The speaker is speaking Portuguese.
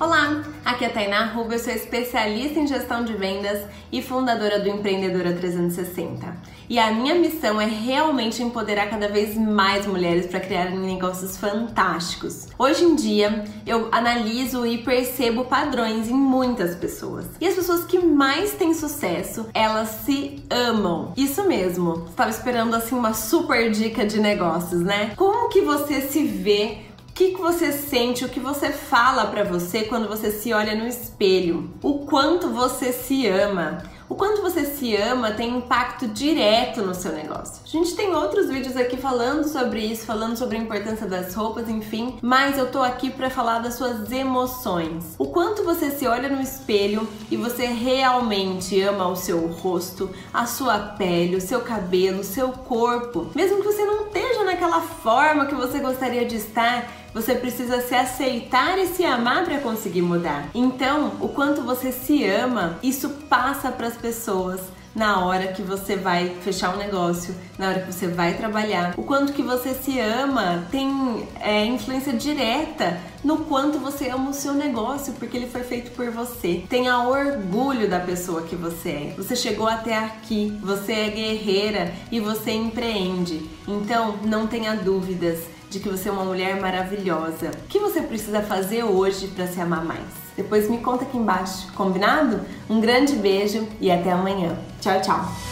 Olá, aqui é a Tainá Ruba, eu sou especialista em gestão de vendas e fundadora do Empreendedora 360. E a minha missão é realmente empoderar cada vez mais mulheres para criarem negócios fantásticos. Hoje em dia, eu analiso e percebo padrões em muitas pessoas. E as pessoas que mais têm sucesso, elas se amam. Isso mesmo. Estava esperando assim uma super dica de negócios, né? Como que você se vê que, que você sente, o que você fala para você quando você se olha no espelho? O quanto você se ama? O quanto você se ama tem impacto direto no seu negócio. A gente tem outros vídeos aqui falando sobre isso, falando sobre a importância das roupas, enfim, mas eu tô aqui para falar das suas emoções. O quanto você se olha no espelho e você realmente ama o seu rosto, a sua pele, o seu cabelo, o seu corpo, mesmo que você não esteja naquela forma que você gostaria de estar você precisa se aceitar e se amar para conseguir mudar. Então, o quanto você se ama, isso passa para as pessoas na hora que você vai fechar um negócio, na hora que você vai trabalhar. O quanto que você se ama tem é, influência direta no quanto você ama o seu negócio, porque ele foi feito por você. Tenha orgulho da pessoa que você é. Você chegou até aqui, você é guerreira e você empreende. Então, não tenha dúvidas de que você é uma mulher maravilhosa. O que você precisa fazer hoje para se amar mais? Depois me conta aqui embaixo, combinado? Um grande beijo e até amanhã. Tchau, tchau!